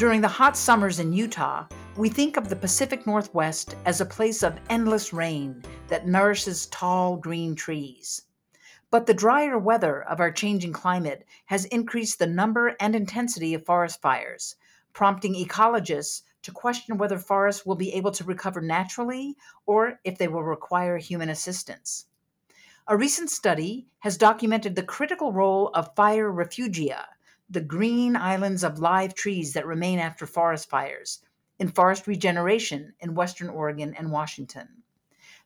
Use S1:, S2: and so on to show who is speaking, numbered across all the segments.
S1: During the hot summers in Utah, we think of the Pacific Northwest as a place of endless rain that nourishes tall green trees. But the drier weather of our changing climate has increased the number and intensity of forest fires, prompting ecologists to question whether forests will be able to recover naturally or if they will require human assistance. A recent study has documented the critical role of fire refugia, the green islands of live trees that remain after forest fires, in forest regeneration in Western Oregon and Washington.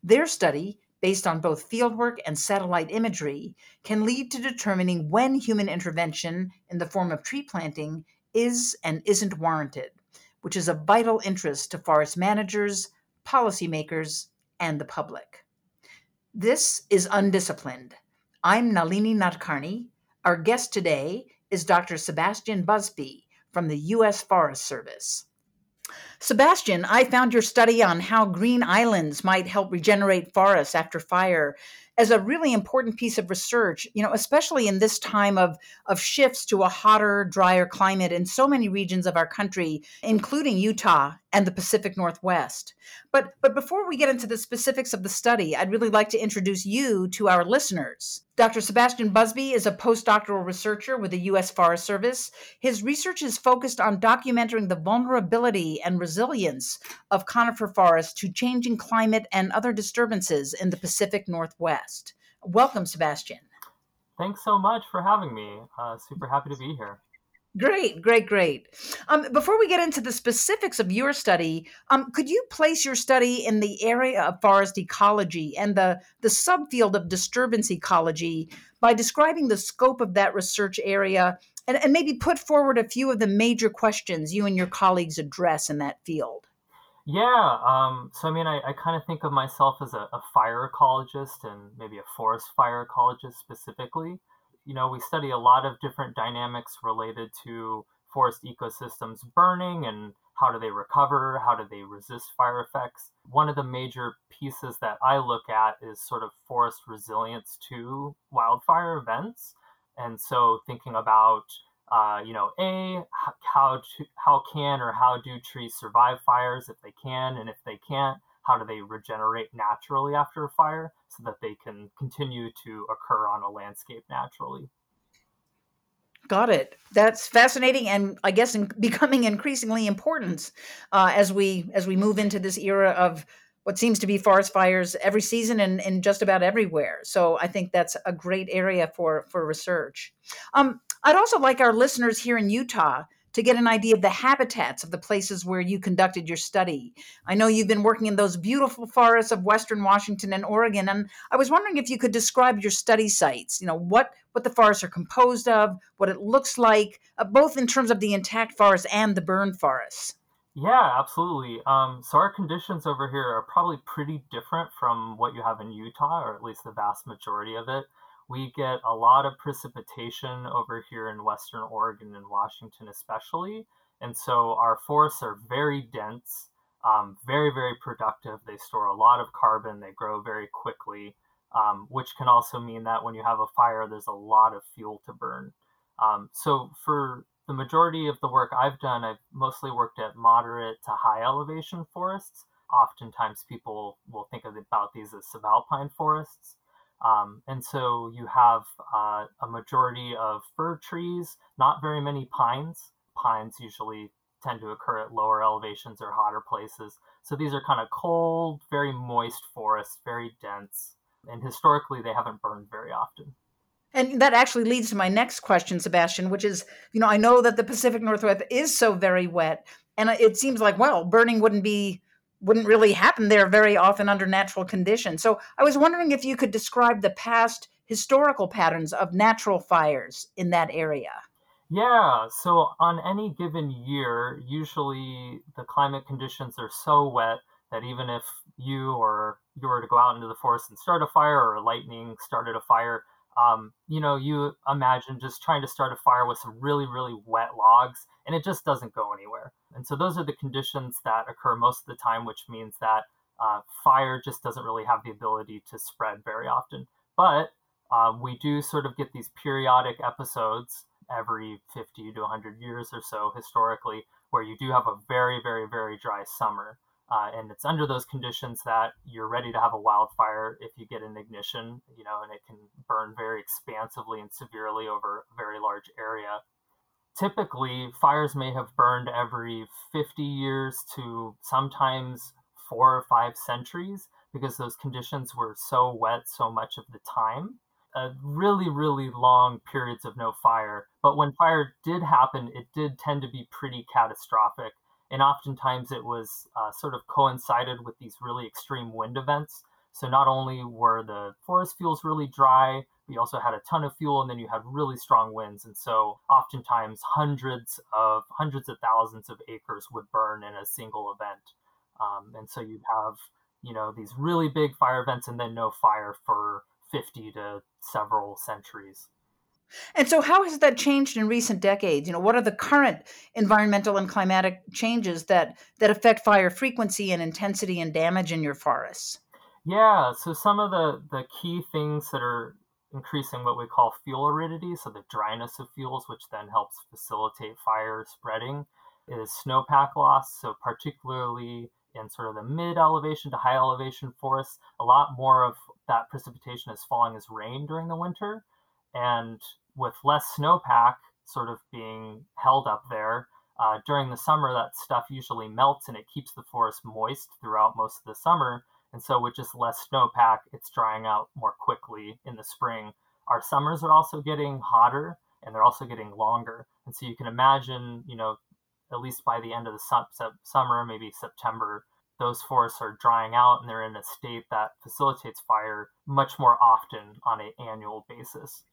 S1: Their study, based on both fieldwork and satellite imagery, can lead to determining when human intervention in the form of tree planting is and isn't warranted, which is of vital interest to forest managers, policymakers, and the public. This is Undisciplined. I'm Nalini Nadkarni. Our guest today is Dr. Sebastian Busby from the U.S. Forest Service. Sebastian, I found your study on how green islands might help regenerate forests after fire as a really important piece of research, you know, especially in this time of, of shifts to a hotter, drier climate in so many regions of our country, including Utah and the Pacific Northwest. But but before we get into the specifics of the study, I'd really like to introduce you to our listeners. Dr. Sebastian Busby is a postdoctoral researcher with the U.S. Forest Service. His research is focused on documenting the vulnerability and resilience of conifer forests to changing climate and other disturbances in the Pacific Northwest. Welcome, Sebastian.
S2: Thanks so much for having me. Uh, super happy to be here.
S1: Great, great, great. Um, before we get into the specifics of your study, um, could you place your study in the area of forest ecology and the, the subfield of disturbance ecology by describing the scope of that research area and, and maybe put forward a few of the major questions you and your colleagues address in that field?
S2: Yeah, um, so I mean, I, I kind of think of myself as a, a fire ecologist and maybe a forest fire ecologist specifically you know, we study a lot of different dynamics related to forest ecosystems burning and how do they recover, how do they resist fire effects. One of the major pieces that I look at is sort of forest resilience to wildfire events. And so thinking about uh, you know, a how to, how can or how do trees survive fires if they can, and if they can't, how do they regenerate naturally after a fire so that they can continue to occur on a landscape naturally.
S1: Got it. That's fascinating, and I guess in becoming increasingly important uh, as we as we move into this era of what seems to be forest fires every season and, and just about everywhere. So I think that's a great area for for research. Um, I'd also like our listeners here in Utah to get an idea of the habitats of the places where you conducted your study. I know you've been working in those beautiful forests of western Washington and Oregon, and I was wondering if you could describe your study sites. You know what what the forests are composed of, what it looks like, uh, both in terms of the intact forests and the burned forests.
S2: Yeah, absolutely. Um, so our conditions over here are probably pretty different from what you have in Utah, or at least the vast majority of it we get a lot of precipitation over here in Western Oregon and Washington, especially. And so our forests are very dense, um, very, very productive. They store a lot of carbon, they grow very quickly, um, which can also mean that when you have a fire, there's a lot of fuel to burn. Um, so for the majority of the work I've done, I've mostly worked at moderate to high elevation forests. Oftentimes, people will think about these as subalpine forests. Um, and so you have uh, a majority of fir trees, not very many pines. Pines usually tend to occur at lower elevations or hotter places. So these are kind of cold, very moist forests, very dense. And historically, they haven't burned very often.
S1: And that actually leads to my next question, Sebastian, which is you know, I know that the Pacific Northwest is so very wet. And it seems like, well, burning wouldn't be wouldn't really happen there very often under natural conditions. So I was wondering if you could describe the past historical patterns of natural fires in that area.
S2: Yeah, so on any given year, usually the climate conditions are so wet that even if you or you were to go out into the forest and start a fire or lightning started a fire, um, you know, you imagine just trying to start a fire with some really, really wet logs, and it just doesn't go anywhere. And so those are the conditions that occur most of the time, which means that uh, fire just doesn't really have the ability to spread very often. But um, we do sort of get these periodic episodes every 50 to 100 years or so historically where you do have a very, very, very dry summer. Uh, and it's under those conditions that you're ready to have a wildfire if you get an ignition, you know, and it can burn very expansively and severely over a very large area. Typically, fires may have burned every 50 years to sometimes four or five centuries because those conditions were so wet so much of the time. Uh, really, really long periods of no fire. But when fire did happen, it did tend to be pretty catastrophic and oftentimes it was uh, sort of coincided with these really extreme wind events. So not only were the forest fuels really dry, we also had a ton of fuel, and then you had really strong winds. And so oftentimes hundreds of hundreds of thousands of acres would burn in a single event. Um, and so you'd have you know these really big fire events and then no fire for 50 to several centuries.
S1: And so, how has that changed in recent decades? You know, what are the current environmental and climatic changes that that affect fire frequency and intensity and damage in your forests?
S2: Yeah, so some of the the key things that are increasing what we call fuel aridity, so the dryness of fuels, which then helps facilitate fire spreading, is snowpack loss. So particularly in sort of the mid elevation to high elevation forests, a lot more of that precipitation is falling as rain during the winter. And with less snowpack sort of being held up there, uh, during the summer, that stuff usually melts and it keeps the forest moist throughout most of the summer. And so, with just less snowpack, it's drying out more quickly in the spring. Our summers are also getting hotter and they're also getting longer. And so, you can imagine, you know, at least by the end of the su- summer, maybe September, those forests are drying out and they're in a state that facilitates fire much more often on an annual basis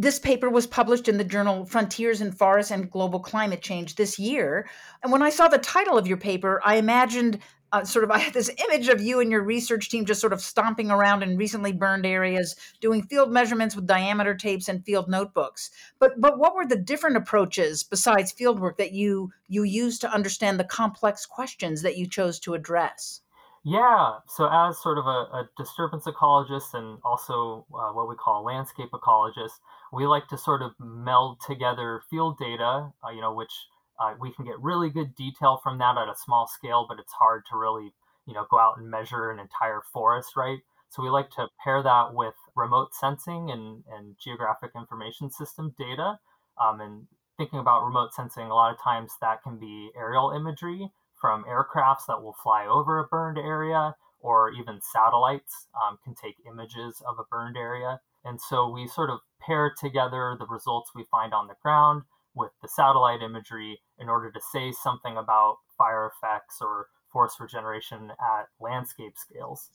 S1: this paper was published in the journal Frontiers in Forests and Global Climate Change this year. And when I saw the title of your paper, I imagined uh, sort of I had this image of you and your research team just sort of stomping around in recently burned areas, doing field measurements with diameter tapes and field notebooks. But but what were the different approaches besides fieldwork that you you used to understand the complex questions that you chose to address?
S2: Yeah, so as sort of a, a disturbance ecologist and also uh, what we call a landscape ecologist, we like to sort of meld together field data, uh, you know, which uh, we can get really good detail from that at a small scale, but it's hard to really, you know, go out and measure an entire forest, right? So we like to pair that with remote sensing and, and geographic information system data. Um, and thinking about remote sensing, a lot of times that can be aerial imagery from aircrafts that will fly over a burned area, or even satellites um, can take images of a burned area. And so we sort of pair together the results we find on the ground with the satellite imagery in order to say something about fire effects or forest regeneration at landscape scales.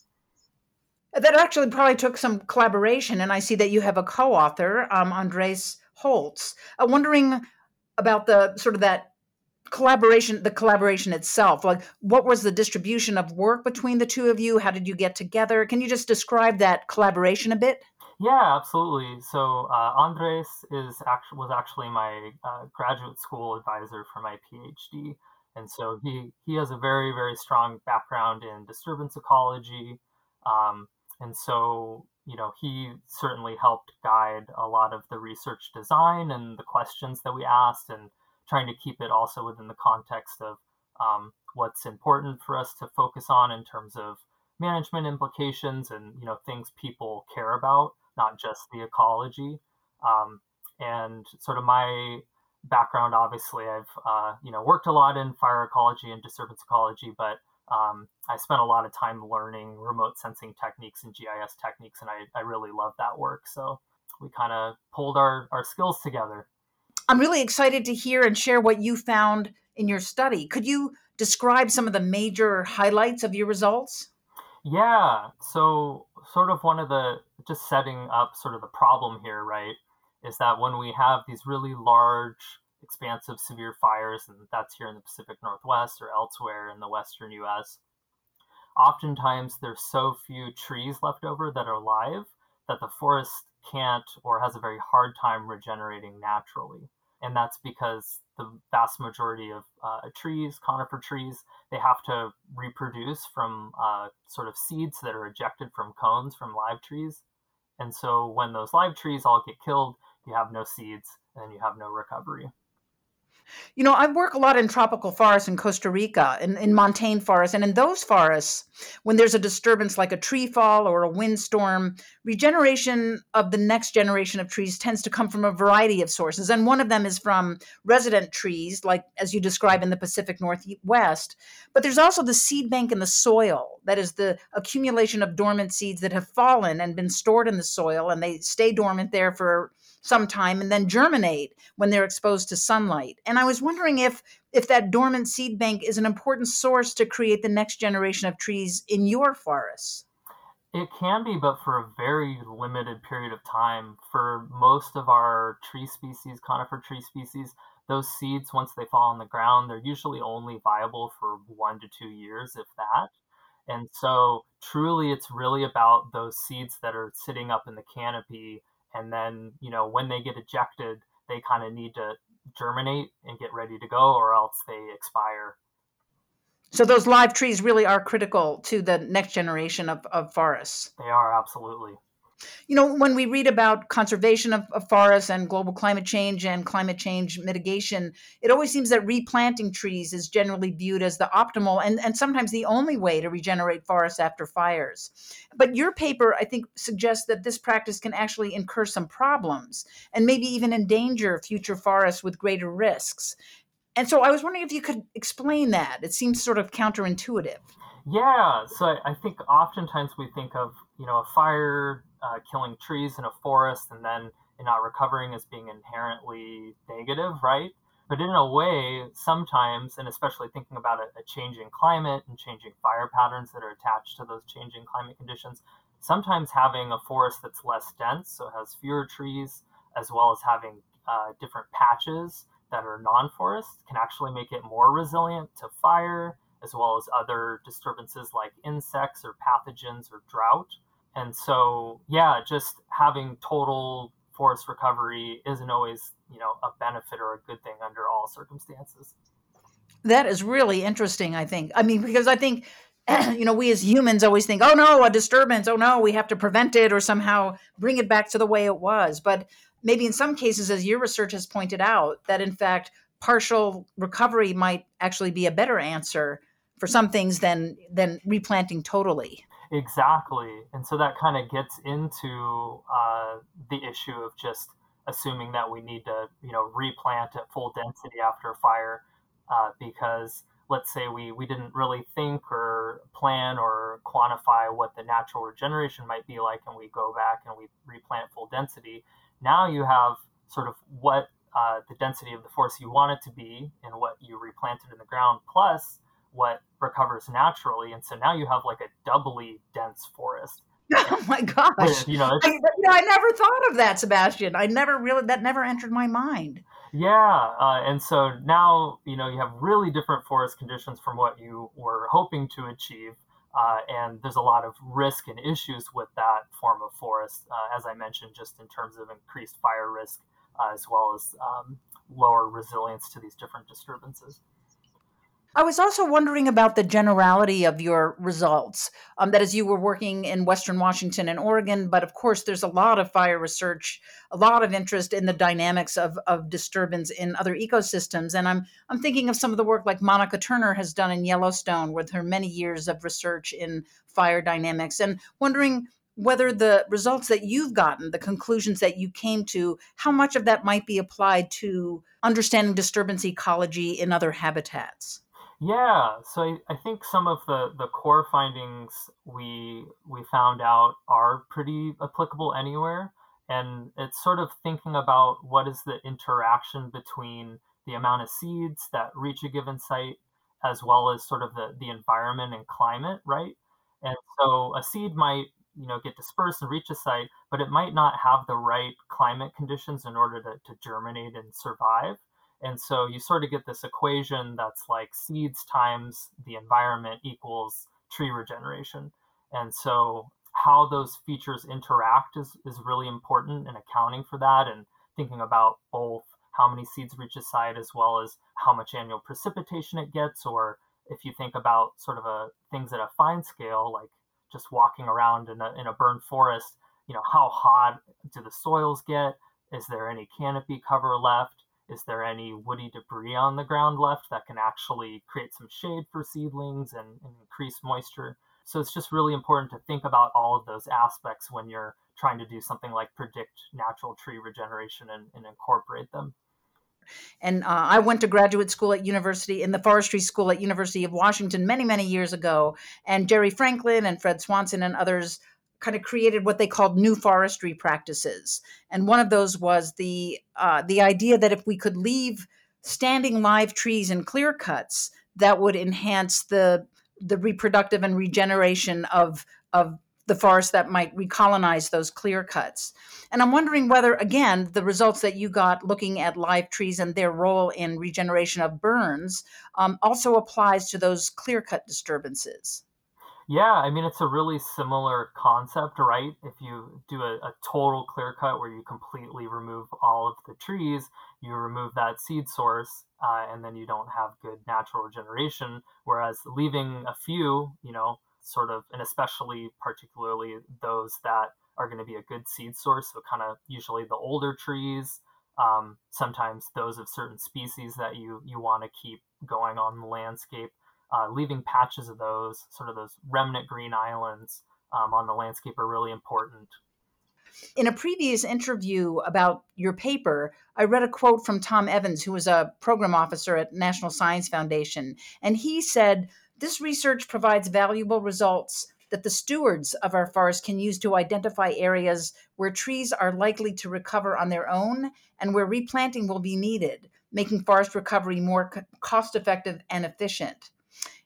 S1: That actually probably took some collaboration, and I see that you have a co-author, um, Andres Holz. Uh, wondering about the sort of that collaboration the collaboration itself like what was the distribution of work between the two of you? How did you get together? Can you just describe that collaboration a bit?
S2: Yeah absolutely. So uh, andres is actually was actually my uh, graduate school advisor for my phd and so he he has a very very strong background in disturbance ecology. Um, and so you know he certainly helped guide a lot of the research design and the questions that we asked and trying to keep it also within the context of um, what's important for us to focus on in terms of management implications and you know things people care about, not just the ecology. Um, and sort of my background, obviously, I've uh, you know worked a lot in fire ecology and disturbance ecology, but um, I spent a lot of time learning remote sensing techniques and GIS techniques, and I, I really love that work. So we kind of pulled our, our skills together.
S1: I'm really excited to hear and share what you found in your study. Could you describe some of the major highlights of your results?
S2: Yeah. So, sort of one of the just setting up sort of the problem here, right, is that when we have these really large, expansive, severe fires, and that's here in the Pacific Northwest or elsewhere in the Western US, oftentimes there's so few trees left over that are alive that the forest can't or has a very hard time regenerating naturally and that's because the vast majority of uh, trees, conifer trees, they have to reproduce from uh, sort of seeds that are ejected from cones from live trees. And so when those live trees all get killed, you have no seeds and you have no recovery.
S1: You know, I work a lot in tropical forests in Costa Rica, in, in montane forests. And in those forests, when there's a disturbance like a tree fall or a windstorm, regeneration of the next generation of trees tends to come from a variety of sources. And one of them is from resident trees, like as you describe in the Pacific Northwest. But there's also the seed bank in the soil, that is the accumulation of dormant seeds that have fallen and been stored in the soil, and they stay dormant there for some time and then germinate when they're exposed to sunlight. And I was wondering if if that dormant seed bank is an important source to create the next generation of trees in your forests.
S2: It can be, but for a very limited period of time. For most of our tree species, conifer tree species, those seeds, once they fall on the ground, they're usually only viable for one to two years, if that. And so, truly, it's really about those seeds that are sitting up in the canopy and then you know when they get ejected they kind of need to germinate and get ready to go or else they expire.
S1: So those live trees really are critical to the next generation of, of forests.
S2: They are absolutely
S1: you know, when we read about conservation of, of, forests and global climate change and climate change mitigation, it always seems that replanting trees is generally viewed as the optimal and, and sometimes the only way to regenerate forests after fires. But your paper, I think, suggests that this practice can actually incur some problems and maybe even endanger future forests with greater risks. And so I was wondering if you could explain that. It seems sort of counterintuitive.
S2: Yeah, so I think oftentimes we think of you know a fire uh, killing trees in a forest and then not recovering as being inherently negative, right? But in a way, sometimes, and especially thinking about a, a changing climate and changing fire patterns that are attached to those changing climate conditions, sometimes having a forest that's less dense, so it has fewer trees, as well as having uh, different patches that are non forest, can actually make it more resilient to fire, as well as other disturbances like insects or pathogens or drought. And so, yeah, just having total forest recovery isn't always, you know, a benefit or a good thing under all circumstances.
S1: That is really interesting, I think. I mean, because I think, you know, we as humans always think, oh no, a disturbance, oh no, we have to prevent it or somehow bring it back to the way it was. But maybe in some cases, as your research has pointed out, that in fact, partial recovery might actually be a better answer for some things than than replanting totally.
S2: Exactly. And so that kind of gets into uh, the issue of just assuming that we need to, you know, replant at full density after a fire uh, because let's say we, we didn't really think or plan or quantify what the natural regeneration might be like and we go back and we replant full density. Now you have sort of what uh, the density of the forest you want it to be and what you replanted in the ground plus what recovers naturally. And so now you have like a doubly dense forest.
S1: Oh my gosh! you know, I, you know, I never thought of that, Sebastian. I never really that never entered my mind.
S2: Yeah, uh, and so now you know you have really different forest conditions from what you were hoping to achieve, uh, and there's a lot of risk and issues with that form of forest, uh, as I mentioned, just in terms of increased fire risk uh, as well as um, lower resilience to these different disturbances.
S1: I was also wondering about the generality of your results. Um, that as you were working in Western Washington and Oregon, but of course, there's a lot of fire research, a lot of interest in the dynamics of, of disturbance in other ecosystems. And I'm I'm thinking of some of the work like Monica Turner has done in Yellowstone with her many years of research in fire dynamics, and wondering whether the results that you've gotten, the conclusions that you came to, how much of that might be applied to understanding disturbance ecology in other habitats.
S2: Yeah, so I, I think some of the, the core findings we we found out are pretty applicable anywhere. And it's sort of thinking about what is the interaction between the amount of seeds that reach a given site as well as sort of the, the environment and climate, right? And so a seed might, you know, get dispersed and reach a site, but it might not have the right climate conditions in order to, to germinate and survive. And so you sort of get this equation that's like seeds times the environment equals tree regeneration. And so how those features interact is, is really important in accounting for that and thinking about both how many seeds reach a site as well as how much annual precipitation it gets. Or if you think about sort of a things at a fine scale like just walking around in a, in a burned forest you know how hot do the soils get? Is there any canopy cover left is there any woody debris on the ground left that can actually create some shade for seedlings and, and increase moisture? So it's just really important to think about all of those aspects when you're trying to do something like predict natural tree regeneration and, and incorporate them.
S1: And uh, I went to graduate school at university in the forestry school at University of Washington many, many years ago. And Jerry Franklin and Fred Swanson and others kind of created what they called new forestry practices. And one of those was the uh, the idea that if we could leave standing live trees in clear cuts, that would enhance the the reproductive and regeneration of of the forest that might recolonize those clear cuts. And I'm wondering whether, again, the results that you got looking at live trees and their role in regeneration of burns um, also applies to those clear cut disturbances.
S2: Yeah, I mean, it's a really similar concept, right? If you do a, a, total clear cut where you completely remove all of the trees, you remove that seed source, uh, and then you don't have good natural regeneration. Whereas leaving a few, you know, sort of, and especially particularly those that are going to be a good seed source, so kind of usually the older trees, um, sometimes those of certain species that you you want to keep going on the landscape uh, leaving patches of those, sort of those remnant green islands um, on the landscape, are really important.
S1: In a previous interview about your paper, I read a quote from Tom Evans, who was a program officer at National Science Foundation, and he said, This research provides valuable results that the stewards of our forest can use to identify areas where trees are likely to recover on their own and where replanting will be needed, making forest recovery more cost effective and efficient.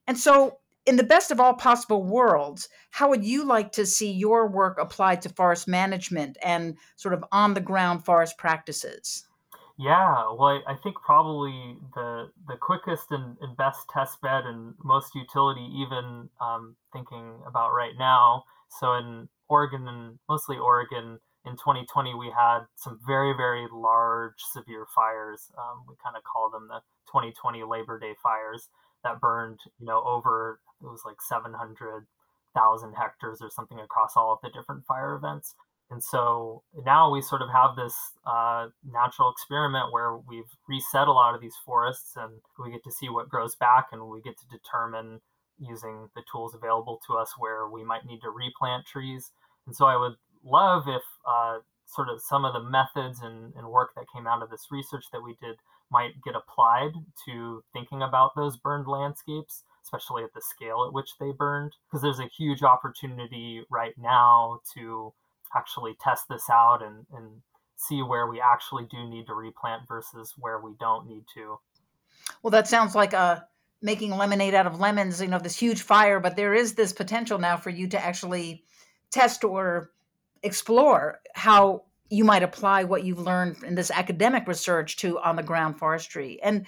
S1: And so, in the best of all possible worlds, how would you like to see your work applied to forest management and sort of on the ground forest practices?
S2: Yeah, well, I, I think probably the the quickest and, and, best test bed and most utility, even um, thinking about right now. So in Oregon and mostly Oregon, in 2020, we had some very very large severe fires. Um, we kind of call them the 2020 Labor Day fires that burned, you know, over it was like 700,000 hectares or something across all of the different fire events. And so now we sort of have this uh, natural experiment where we've reset a lot of these forests and we get to see what grows back and we get to determine using the tools available to us where we might need to replant trees. And so I would love if uh, sort of some of the methods and, and work that came out of this research that we did might get applied to thinking about those burned landscapes, especially at the scale at which they burned. Because there's a huge opportunity right now to actually test this out and, and see where we actually do need to replant versus where we don't need to.
S1: Well, that sounds like a uh, making lemonade out of lemons, you know, this huge fire, but there is this potential now for you to actually test or explore how you might apply what you've learned in this academic research to on the ground forestry. And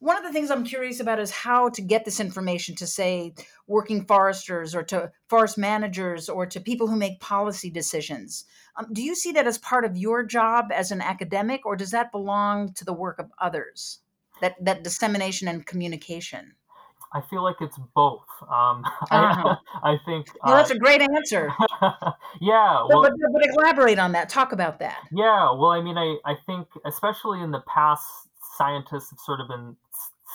S1: one of the things I'm curious about is how to get this information to, say, working foresters or to forest managers or to people who make policy decisions. Um, do you see that as part of your job as an academic, or does that belong to the work of others? That, that dissemination and communication?
S2: I feel like it's both. Um, I, I, think.
S1: Well, that's uh, a great answer.
S2: yeah. Well,
S1: but, but, but, elaborate on that. Talk about that.
S2: Yeah. Well, I mean, I, I think, especially in the past, scientists have sort of been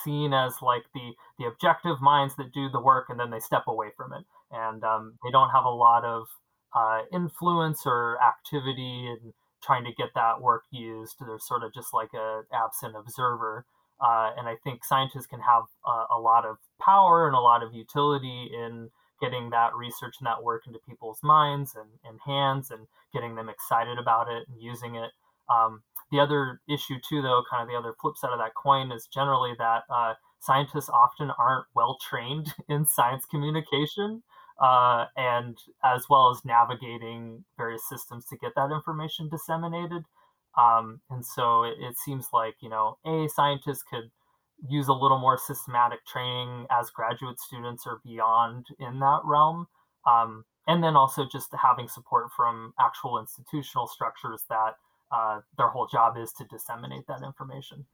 S2: seen as like the, the objective minds that do the work and then they step away from it. And um, they don't have a lot of uh, influence or activity in trying to get that work used. They're sort of just like a absent observer. Uh, and I think scientists can have uh, a lot of power and a lot of utility in getting that research and that work into people's minds and, and hands and getting them excited about it and using it. Um, the other issue, too, though, kind of the other flip side of that coin is generally that uh, scientists often aren't well trained in science communication. Uh, and as well as navigating various systems to get that information disseminated. Um, and so it, it, seems like, you know, a scientists could use a little more systematic training as graduate students or beyond in that realm. Um, and then also just having support from actual institutional structures that uh, their whole job is to disseminate that information.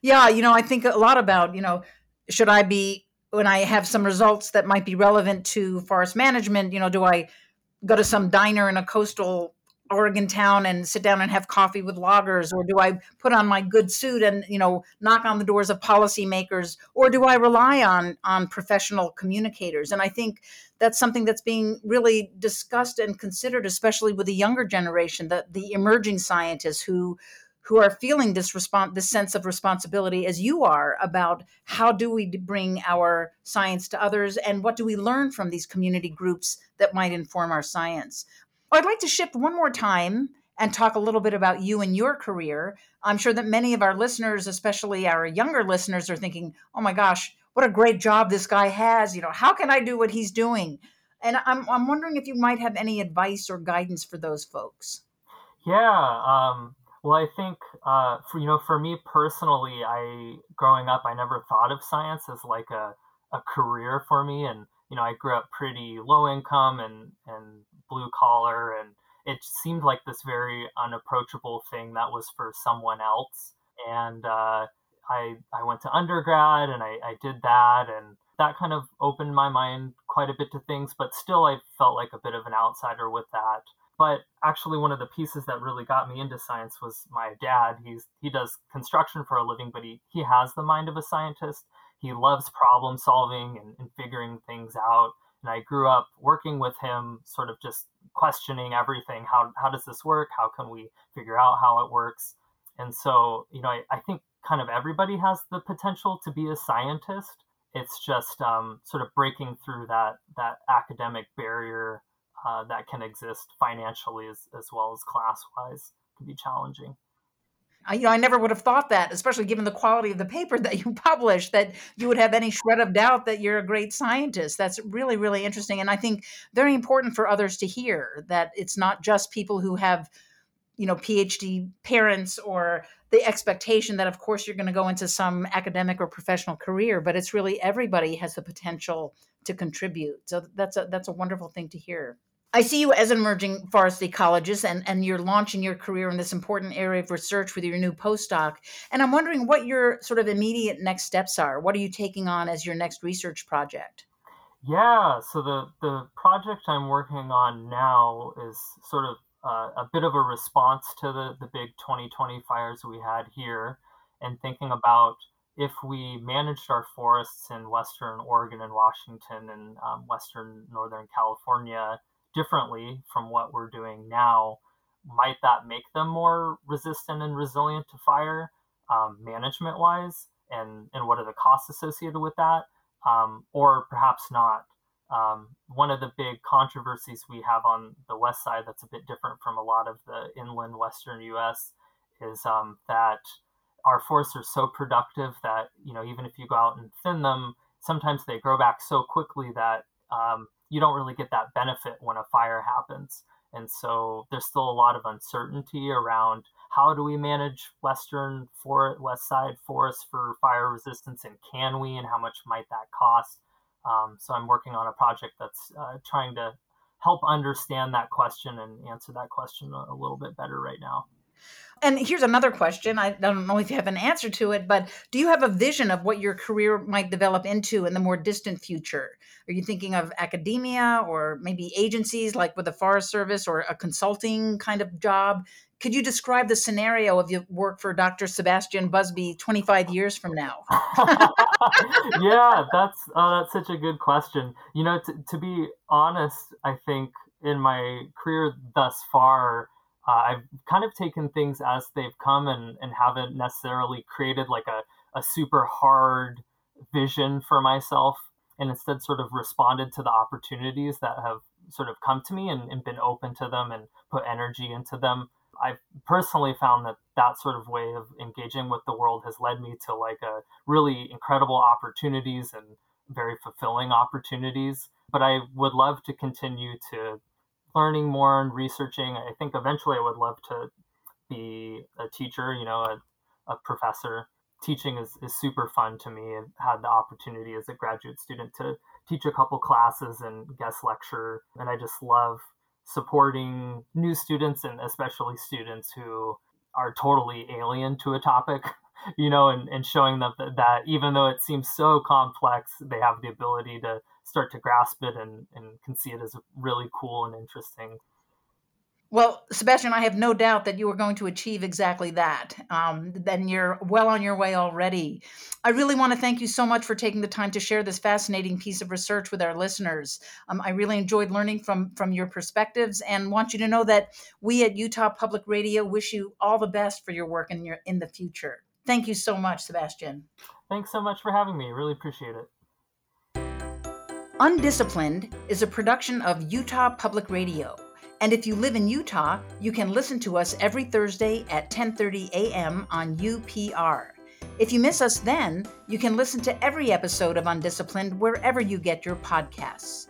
S1: Yeah, you know, I think a lot about, you know, should I be, when I have some results that might be relevant to forest management, you know, do I go to some diner in a coastal Oregon town and sit down and have coffee with loggers? Or do I put on my good suit and, you know, knock on the doors of policymakers? Or do I rely on, on professional communicators? And I think that's something that's being really discussed and considered, especially with the younger generation, the, the emerging scientists who who are feeling this response this sense of responsibility as you are about how do we bring our science to others and what do we learn from these community groups that might inform our science i'd like to shift one more time and talk a little bit about you and your career. I'm sure that many of our listeners especially our younger listeners are thinking oh my gosh what a great job this guy has. You know how can i do what he's doing? And i'm, I'm wondering if you might have any advice or guidance for those folks.
S2: Yeah um well, I think uh, for you know, for me personally, I growing up, I never thought of science as like a, a career for me, and you know, I grew up pretty low income and and blue collar, and it seemed like this very unapproachable thing that was for someone else. And uh, I I went to undergrad, and I, I did that, and that kind of opened my mind quite a bit to things, but still, I felt like a bit of an outsider with that. But actually, one of the pieces that really got me into science was my dad. He's he does construction for a living, but he he has the mind of a scientist. He loves problem solving and, and figuring things out. And I grew up working with him, sort of just questioning everything. How how does this work? How can we figure out how it works? And so, you know, I, I think kind of everybody has the potential to be a scientist. It's just um, sort of breaking through that that academic barrier uh, that can exist financially as, as well as class wise can be challenging.
S1: I, you know, I never would have thought that, especially given the quality of the paper that you published, that you would have any shred of doubt that you're a great scientist. That's really, really interesting. And I think very important for others to hear that it's not just people who have, you know, PhD parents or the expectation that, of course, you're going to go into some academic or professional career, but it's really everybody has the potential to contribute. So that's a, that's a wonderful thing to hear. I see you as an emerging forest ecologist, and, and you're launching your career in this important area of research with your new postdoc. And I'm wondering what your sort of immediate next steps are. What are you taking on as your next research project?
S2: Yeah, so the, the project I'm working on now is sort of uh, a bit of a response to the, the big 2020 fires we had here, and thinking about if we managed our forests in Western Oregon and Washington and um, Western Northern California differently from what we're doing now, might that make them more resistant and resilient to fire um, management wise? And, and what are the costs associated with that? Um, or perhaps not. Um, one of the big controversies we have on the west side that's a bit different from a lot of the inland western US is um, that our forests are so productive that, you know, even if you go out and thin them, sometimes they grow back so quickly that um, you don't really get that benefit when a fire happens. And so there's still a lot of uncertainty around how do we manage western for west side forests for fire resistance and can we and how much might that cost? Um, so I'm working on a project that's uh, trying to help understand that question and answer that question a, a little bit better right now.
S1: And here's another question. I don't know if you have an answer to it, but do you have a vision of what your career might develop into in the more distant future? Are you thinking of academia or maybe agencies like with the Forest Service or a consulting kind of job? Could you describe the scenario of your work for Dr. Sebastian Busby 25 years from now?
S2: yeah, that's uh, that's such a good question. You know, t- to be honest, I think in my career thus far, uh, I've kind of taken things as they've come and, and haven't necessarily created like a, a super hard vision for myself and instead sort of responded to the opportunities that have sort of come to me and, and been open to them and put energy into them. I've personally found that that sort of way of engaging with the world has led me to like a really incredible opportunities and very fulfilling opportunities. But I would love to continue to learning more and researching. I think eventually I would love to be a teacher, you know, a, a professor. Teaching is, is super fun to me. I've had the opportunity as a graduate student to teach a couple classes and guest lecture. And I just love supporting new students and especially students who are totally alien to a topic, you know, and, and showing them that, that even though it seems so complex, they have the ability to start to grasp it and, and can see it as really cool and interesting.
S1: Well, Sebastian, I have no doubt that you are going to achieve exactly that. Um, then you're well on your way already. I really want to thank you so much for taking the time to share this fascinating piece of research with our listeners. Um, I really enjoyed learning from from your perspectives, and want you to know that we at Utah Public Radio wish you all the best for your work in your in the future. Thank you so much, Sebastian.
S2: Thanks so much for having me. Really appreciate it.
S1: Undisciplined is a production of Utah Public Radio. And if you live in Utah, you can listen to us every Thursday at 10:30 a.m. on UPR. If you miss us then, you can listen to every episode of Undisciplined wherever you get your podcasts.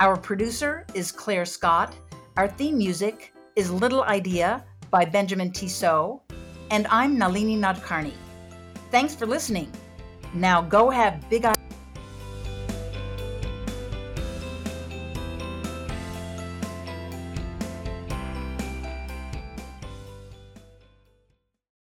S1: Our producer is Claire Scott. Our theme music is Little Idea by Benjamin Tissot. And I'm Nalini Nadkarni. Thanks for listening. Now go have big eyes.